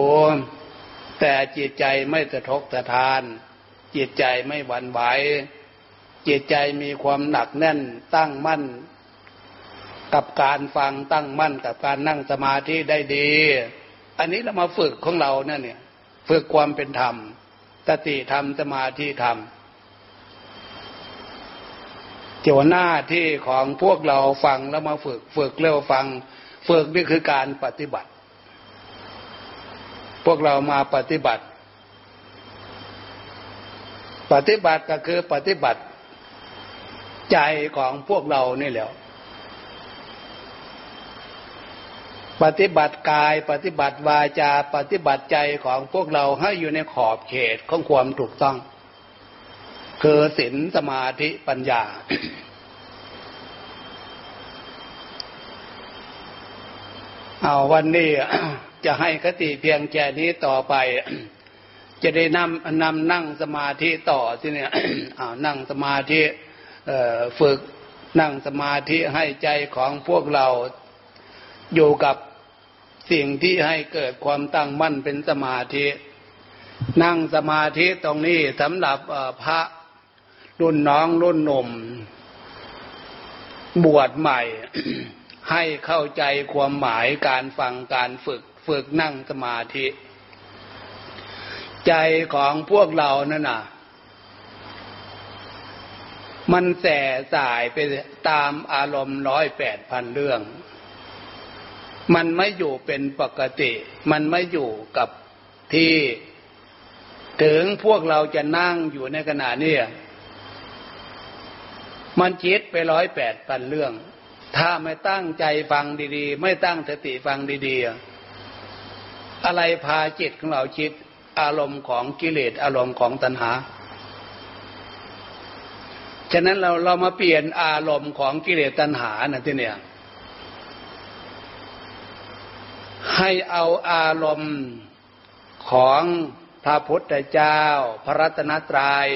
แต่จิตใจไม่สะทกสะทาน จิตใจไม่หวั่นไหวจิตใจมีความหนักแน่นตั้งมั่น กับการฟังตั้งมั่นกับการนั่งสมาธิได้ดี อันนี้เรามาฝึกของเราเนี่ย ฝึกความเป็นธรรมสติธรรมสมาธิธรรมเจ้าหน้าที่ของพวกเราฟังแล้วมาฝึก ฝึกเร็วฟัง ฝึกนี่คือการปฏิบัติ พวกเรามาปฏิบัติ ปฏิบัติก็คือปฏิบัติ ใจของพวกเรานี่แหละ ปฏิบัติกายปฏิบัติวาจา ปฏิบัติใจของพวกเราให้อยู่ในขอบเขตของความถูกต้อง คือศีลสมาธิปัญญา เอาวันนี้จะให้คติเพียงแค่นี้ต่อไป จะได้นำนำนั่งสมาธิต่อที่เนี่ยเอานั่งสมาธิฝึกนั่งสมาธิให้ใจของพวกเราอยู่กับ สิ่งที่ให้เกิดความตั้งมั่นเป็นสมาธิ นั่งสมาธิตรงนี้สำหรับพระรุ่นน้องรุ่นหนุ่ม บวชใหม่ ให้เข้าใจความหมายการฟังการฝึกฝึกนั่งสมาธิ ใจของพวกเรานั่นน่ะ มันแส่สายไปตามอารมณ์ร้อยแปดพันเรื่อง มันไม่อยู่เป็นปกติ มันไม่อยู่กับที่ถึงพวกเราจะนั่งอยู่ในขณะนี้มันคิดไปร้อยแปดพันเรื่อง ถ้าไม่ตั้งใจฟังดีๆ ไม่ตั้งสติฟังดีๆ อะไรพาจิตของเราคิดอารมณ์ของกิเลสอารมณ์ของตัณหา ฉะนั้นเราเรามาเปลี่ยนอารมณ์ของกิเลสตัณหานะที่เนี่ย ให้เอาอารมณ์ของพระพุทธเจ้า พระรัตนตรยัย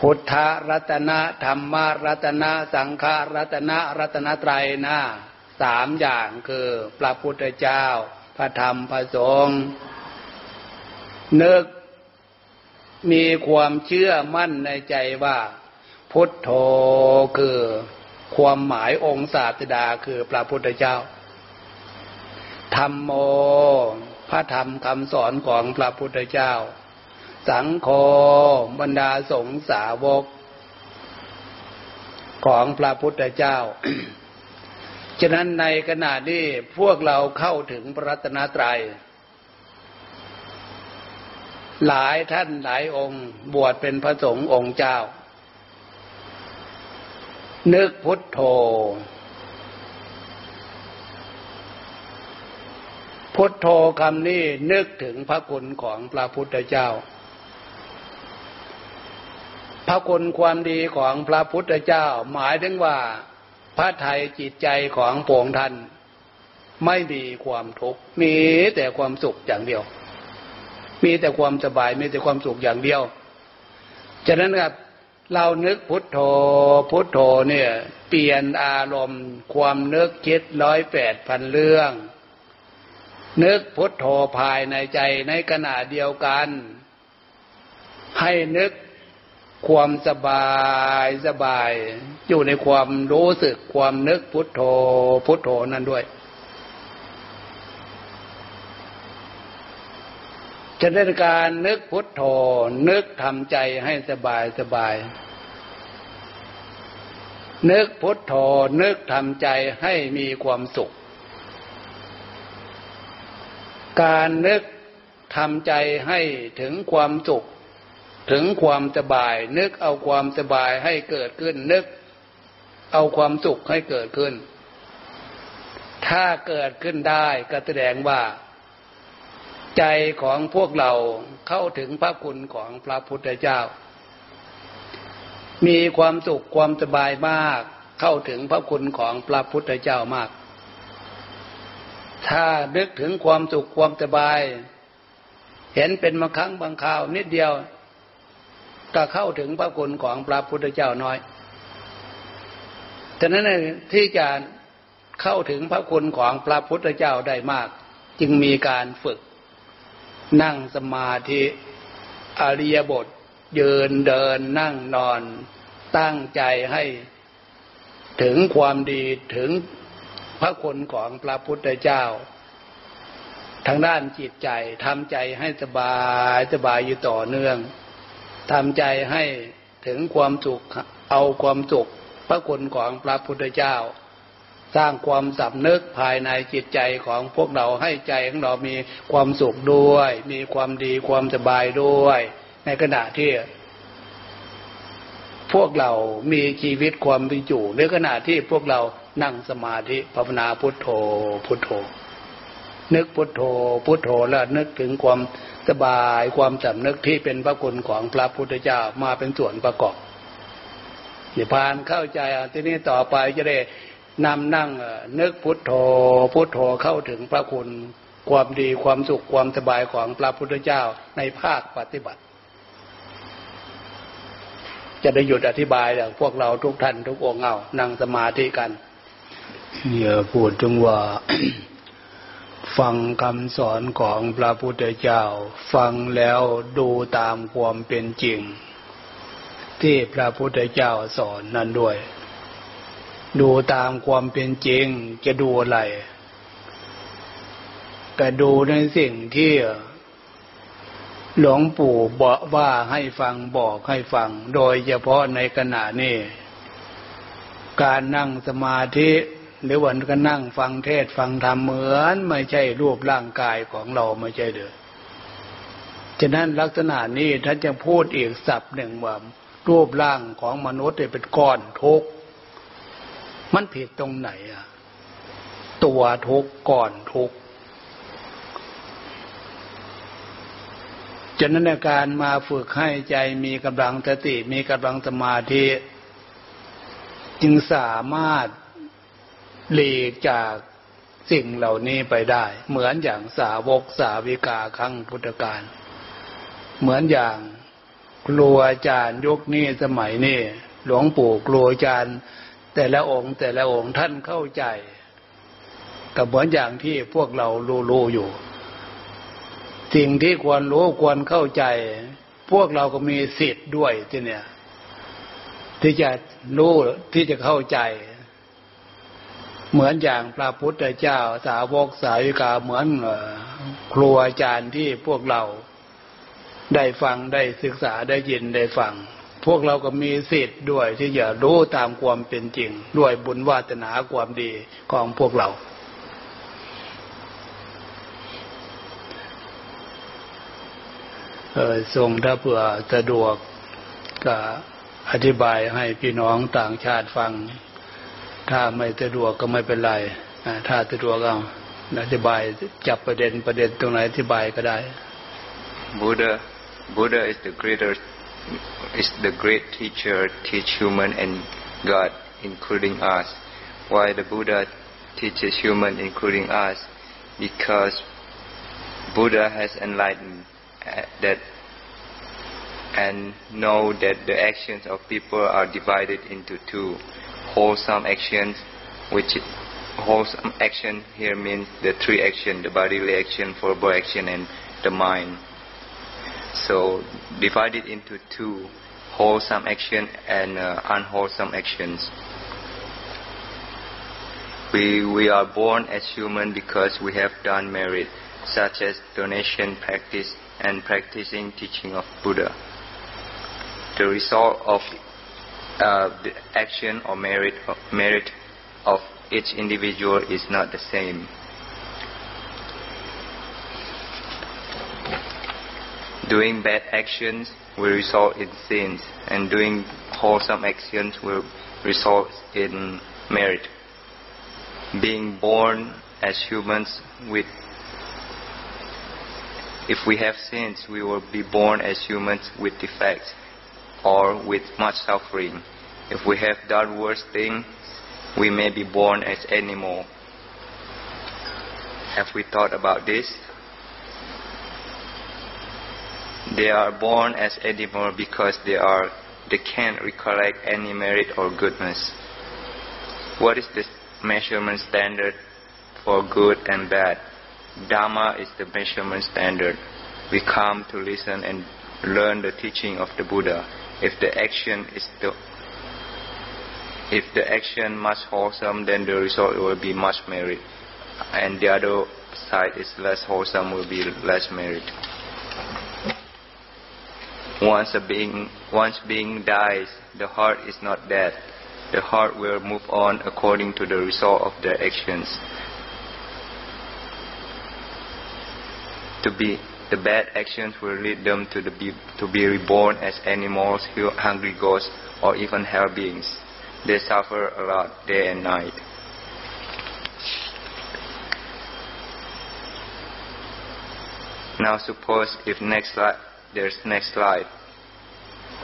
พุทธรัตนะธรรมรัตนะสังฆรัตนะรัตนตรัยนะสามอย่างคือพระพุทธเจ้า พระธรรมพระสงฆ์นึกมีความเชื่อมั่นในใจว่า พุทโธคือความหมายองค์ศาสดาคือพระพุทธเจ้า ธรรมโม พระธรรมคำสอนของพระพุทธเจ้า สังโฆบรรดาสงสาวก ของพระพุทธเจ้า ฉะนั้นในขณะนี้พวกเราเข้าถึงพระรัตนตรัย หลายท่านหลายองค์บวชเป็นพระสงฆ์องค์เจ้า นึกพุทโธ พุทโธคำนี้นึกถึงพระคุณของพระพุทธเจ้า พระคุณความดีของพระพุทธเจ้า หมายถึงว่าพระไทยจิตใจของปวงท่าน ไม่มีความทุกข์มีแต่ความสุขอย่างเดียว มีแต่ความสบายมีแต่ความสุขอย่างเดียวฉะนั้นครับเรานึกพุทโธพุทโธเนี่ย เปลี่ยนอารมณ์ ความนึกคิดร้อยแปดพันเรื่อง นึกพุทโธภายในใจในขณะเดียวกัน ให้นึกความสบายสบาย อยู่ในความรู้สึกความนึกพุทโธพุทโธนั่นด้วย จะได้การนึกพุทโธนึกทำใจให้สบายสบาย นึกพุทโธนึกทำใจให้มีความสุข การนึกทำใจให้ถึงความสุข ถึงความสบาย นึกเอาความสบายให้เกิดขึ้น นึก เอาความสุขให้เกิดขึ้น ถ้าเกิดขึ้นได้ก็แสดงว่า ใจของพวกเราเข้าถึงพระคุณของพระพุทธเจ้า มีความสุขความสบายมาก เข้าถึงพระคุณของพระพุทธเจ้ามาก ถ้านึกถึงความสุขความสบาย เห็นเป็นบางครั้งบางคราว นิดเดียว ก็เข้าถึงพระคุณของพระพุทธเจ้าน้อยฉะนั้นที่จะเข้าถึงพระคุณของพระพุทธเจ้าได้มาก จึงมีการฝึก นั่งสมาธิอริยบทยืนเดินนั่งนอน ตั้งใจให้ถึงความดีถึง พระคุณของพระพุทธเจ้า ทางด้านจิตใจทำใจให้สบายสบายอยู่ต่อเนื่องทำใจให้ถึงความสุขเอาความสุขพระคุณของพระพุทธเจ้า สร้างความสำนึกภายในจิตใจของพวกเราให้ใจของเรามีความสุขด้วย มีความดีความสบายด้วย ในขณะที่พวกเรามีชีวิตความเป็นอยู่ในขณะที่พวกเรา นั่งสมาธิภาวนาพุทโธพุทโธ นึกพุทโธพุทโธแล้วนึกถึงความสบายความสำนึกที่เป็นพระคุณของพระพุทธเจ้ามาเป็นส่วนประกอบนิพพานเข้าใจทีนี้ต่อไปจะได้นำนั่งนึกพุทโธพุทโธเข้าถึงพระคุณความดีความสุขความสบายของพระพุทธเจ้าในภาคปฏิบัติ จะได้หยุดอธิบายอย่างพวกเราทุกท่านทุกองเอานั่งสมาธิกัน อย่าพูดถึงว่า ฟังคำสอนของพระพุทธเจ้า ฟังแล้วดูตามความเป็นจริง ที่พระพุทธเจ้าสอนนั่นด้วย ดูตามความเป็นจริงจะดูอะไรก็ดูในสิ่งที่หลวงปู่บอกว่าให้ฟังบอกให้ฟัง โดยเฉพาะในขณะนี้ การนั่งสมาธิ หรือวันก็นั่งฟังเทศฟังธรรมเหมือน ไม่ใช่รูปร่างกายของเราไม่ใช่เด้อฉะนั้นลักษณะนี้ท่านจะพูดอีกศัพท์หนึ่งว่ารูปร่างของมนุษย์เป็นก้อนทุกมันผิดตรงไหนอะ ตัวทุกก้อนทุกฉะนั้นในการมาฝึกให้ใจมีกำลังสติมีกำลังสมาธิ จึงสามารถ หลีกจากสิ่งเหล่านี้ไปได้ เหมือนอย่างสาวกสาวิกาครั้งพุทธกาลเหมือนอย่างครูอาจารย์ยุคนี้สมัยนี้หลวงปู่ครูอาจารย์ แต่ละองค์ แต่ละองค์ท่านเข้าใจกับเหมือนอย่างที่พวกเรารู้ๆอยู่ สิ่งที่ควรรู้ควรเข้าใจ พวกเราก็มีสิทธิ์ด้วยที่เนี่ย ที่จะรู้ที่จะเข้าใจ เหมือนอย่างพระพุทธเจ้าสาวกสาวิกาเหมือนครูอาจารย์ที่พวกเราได้ฟังได้ศึกษาได้ยินได้ฟัง พวกเราก็มีสิทธิ์ด้วยที่จะรู้ตามความเป็นจริง ด้วยบุญวาสนาความดีของพวกเรา เออทรงถ้าเผื่อสะดวกก็อธิบายให้พี่น้องต่างชาติฟัง ถ้าไม่สะดวกก็ไม่เป็นไร ถ้าสะดวกเอาอธิบายจับประเด็นประเด็นตรงไหนอธิบายก็ได้ Buddha Buddha is the greater is the great teacher teach human and God including us why the Buddha teaches human including us because Buddha has enlightened that and know that the actions of people are divided into two wholesome actions, which wholesome action here means the three action, the bodily action, verbal action, and the mind. So divided into two, wholesome action and uh, unwholesome actions. We, we are born as human because we have done merit, such as donation practice and practicing teaching of Buddha. The result of uh, the action or merit of, merit of each individual is not the same. Doing bad actions will result in sins, and doing wholesome actions will result in merit. Being born as humans with If we have sins, we will be born as humans with defects or with much suffering. If we have done worse things, we may be born as animal. Have we thought about this? They are born as animal because they are they can't recollect any merit or goodness. What is the measurement standard for good and bad? Dharma is the measurement standard. We come to listen and learn the teaching of the Buddha. If the action is the if the action much wholesome, then the result will be much merit, and the other side is less wholesome, will be less merit. Once a being once being dies, the heart is not dead. The heart will move on according to the result of the actions. To be the bad actions will lead them to, the be, to be reborn as animals, hungry ghosts, or even hell beings. They suffer a lot day and night. Now suppose if next slide, there's next slide.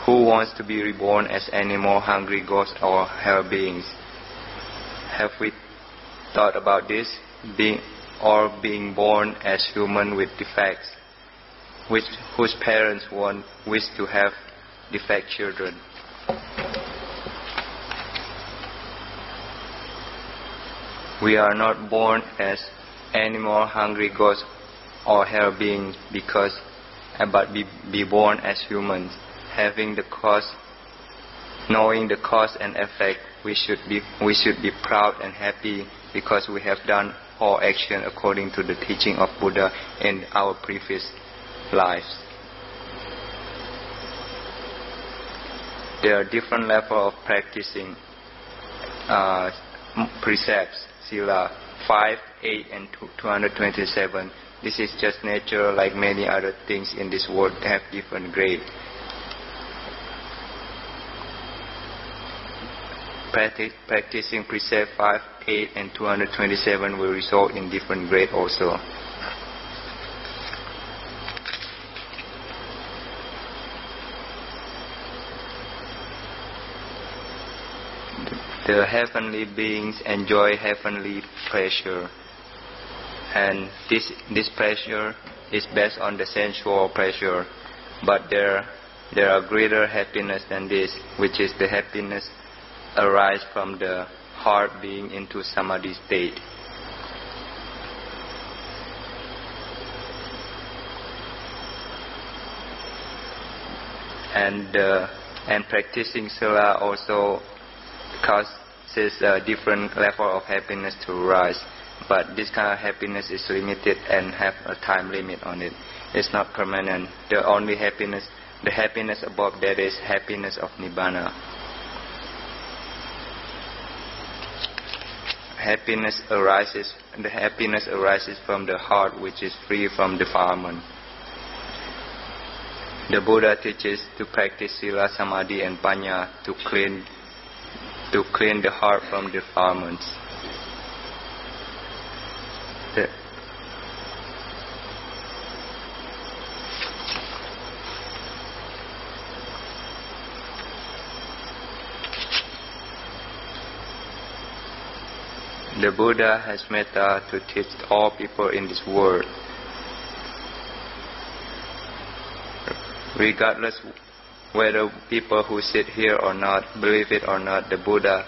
Who wants to be reborn as animal, hungry ghosts, or hell beings? Have we thought about this? Being or being born as human with defects, which whose parents want wish to have defect children. We are not born as animal, hungry ghosts, or hell beings because, uh, but be, be born as humans having the cause, knowing the cause and effect, we should be we should be proud and happy because we have done all action according to the teaching of Buddha in our previous lives. There are different levels of practicing uh, precepts, sila 5, 8, and 227. This is just nature, like many other things in this world have different grades. practicing precept 5, 8, and 227 will result in different grade also. The heavenly beings enjoy heavenly pleasure, and this this pleasure is based on the sensual pleasure, but there there are greater happiness than this, which is the happiness arise from the heart being into samadhi state. And uh, and practicing sila also causes a uh, different level of happiness to rise. But this kind of happiness is limited and have a time limit on it. It's not permanent. The only happiness, the happiness above that is happiness of nibbana. happiness arises, the happiness arises from the heart which is free from defilement. The Buddha teaches to practice sila, samadhi, and panya to clean, to clean the heart from defilements. The, The Buddha has metta to teach all people in this world. Regardless whether people who sit here or not believe it or not, the Buddha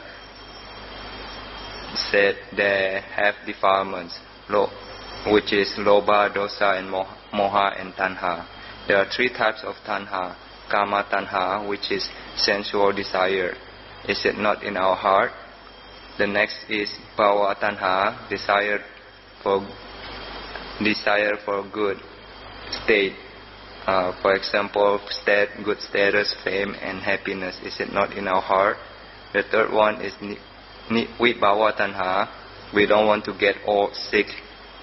said they have defilements, which is loba, dosa, and moha and tanha. There are three types of tanha. Kama tanha, which is sensual desire. Is it not in our heart? The next is bhava tanha, desire for desire for good state. Uh, for example, good status, fame, and happiness. Is it not in our heart? The third one is vibhava tanha. We don't want to get old, sick,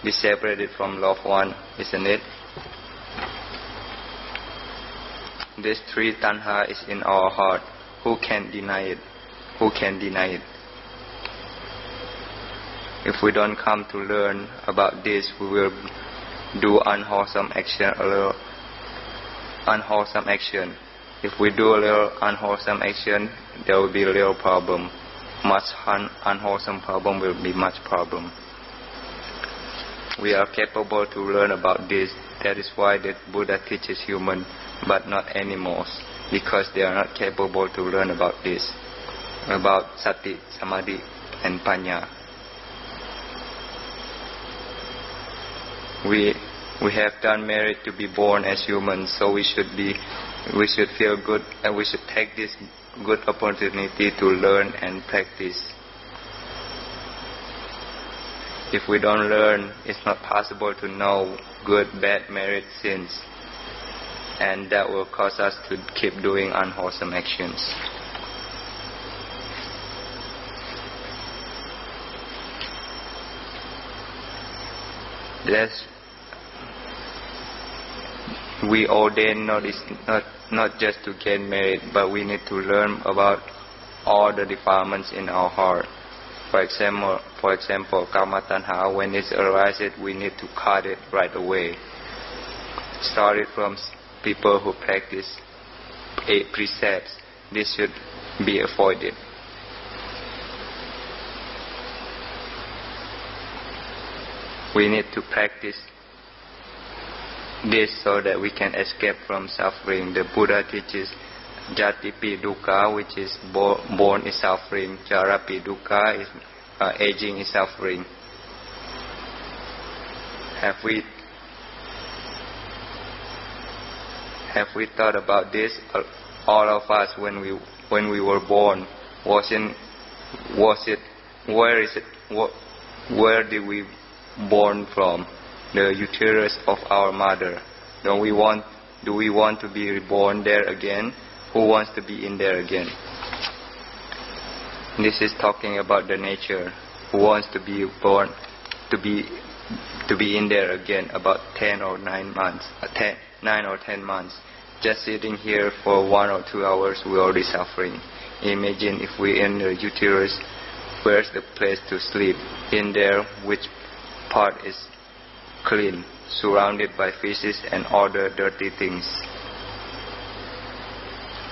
be separated from loved one, isn't it? This three tanha is in our heart. Who can deny it? Who can deny it? If we don't come to learn about this, we will do unwholesome action unwholesome action. If we do a little unwholesome action, there will be a little problem. Much un unwholesome problem will be much problem. We are capable to learn about this. That is why the Buddha teaches human, but not animals, because they are not capable to learn about this, about sati, samadhi, and panya. We we have done merit to be born as humans, so we should be, we should feel good, and we should take this good opportunity to learn and practice. If we don't learn, it's not possible to know good, bad, merit, sins, and that will cause us to keep doing unwholesome actions. That's we ordain not, is not, not just to get married, but we need to learn about all the defilements in our heart. For example, for example, karma tanha, when it arises, we need to cut it right away. Started from people who practice eight precepts. This should be avoided. We need to practice this so that we can escape from suffering. The Buddha teaches Jatipi Dukkha, which is born is suffering. Jarapi Dukkha is uh, aging is suffering. Have we have we thought about this? All of us, when we when we were born, was in was it where is it where did we born from? The uterus of our mother. Don't we want, do we want to be reborn there again? Who wants to be in there again? This is talking about the nature. Who wants to be born, to be, to be in there again about 10 or 9 months, uh, 10, 9 or 10 months. Just sitting here for one or two hours, we're already suffering. Imagine if we in the uterus, where's the place to sleep? In there, which part is clean, surrounded by fishes and other dirty things.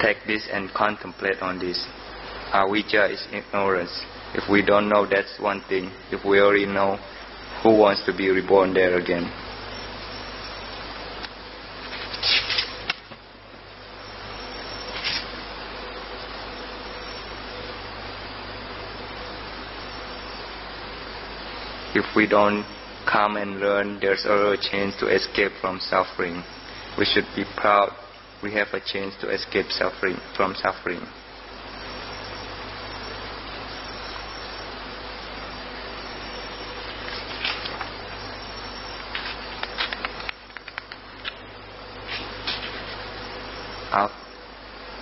Take this and contemplate on this. Avijja is ignorance. If we don't know, that's one thing. If we already know, who wants to be reborn there again? If we don't come and learn, there's a chance to escape from suffering. We should be proud we have a chance to escape suffering from suffering.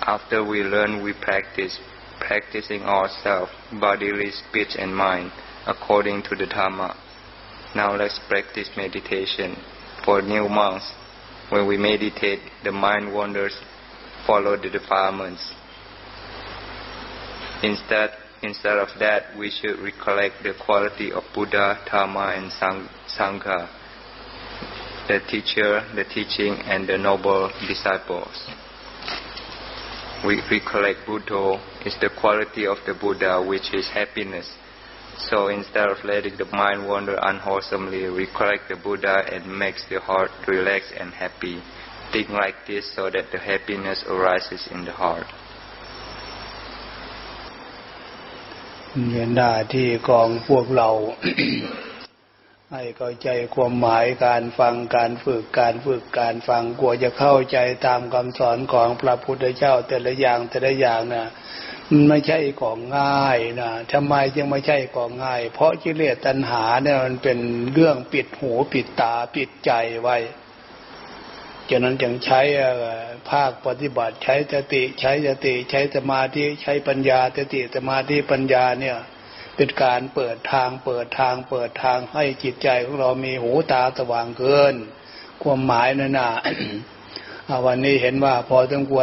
After we learn, we practice, practicing ourselves, bodily, speech, and mind, according to the Dharma. Now let's practice meditation. For new monks, when we meditate, the mind wanders, follow the defilements. Instead, instead of that, we should recollect the quality of Buddha, Dharma, and Sangha, the teacher, the teaching, and the noble disciples. We recollect Buddha is the quality of the Buddha, which is happiness so instead of letting the mind wander unwholesomely, recollect the Buddha and makes the heart relax and happy. Think like this so that the happiness arises in the heart. หน้าที่ของพวกเรา ให้เข้าใจความหมายการฟังการฝึกการฝึกการฟังกลัวจะเข้าใจตามคำสอนของพระพุทธเจ้าแต่ละอย่างแต่ละอย่างนะ่ะมันไม่ใช่ของง่ายนะทำไมจึงไม่ใช่ของง่าย เพราะกิเลสตัณหาเนี่ยมันเป็นเรื่องปิดหูปิดตาปิดใจไว้ฉะนั้นจึงใช้ภาคปฏิบัติใช้สติใช้สติใช้สมาธิใช้ปัญญาสติสมาธิปัญญาเนี่ย เป็นการเปิดทางเปิดทางเปิดทางให้จิตใจของเรามีหูตาสว่างเกิน ความหมายนั่นนะวันนี้เห็นว่าพอสมควร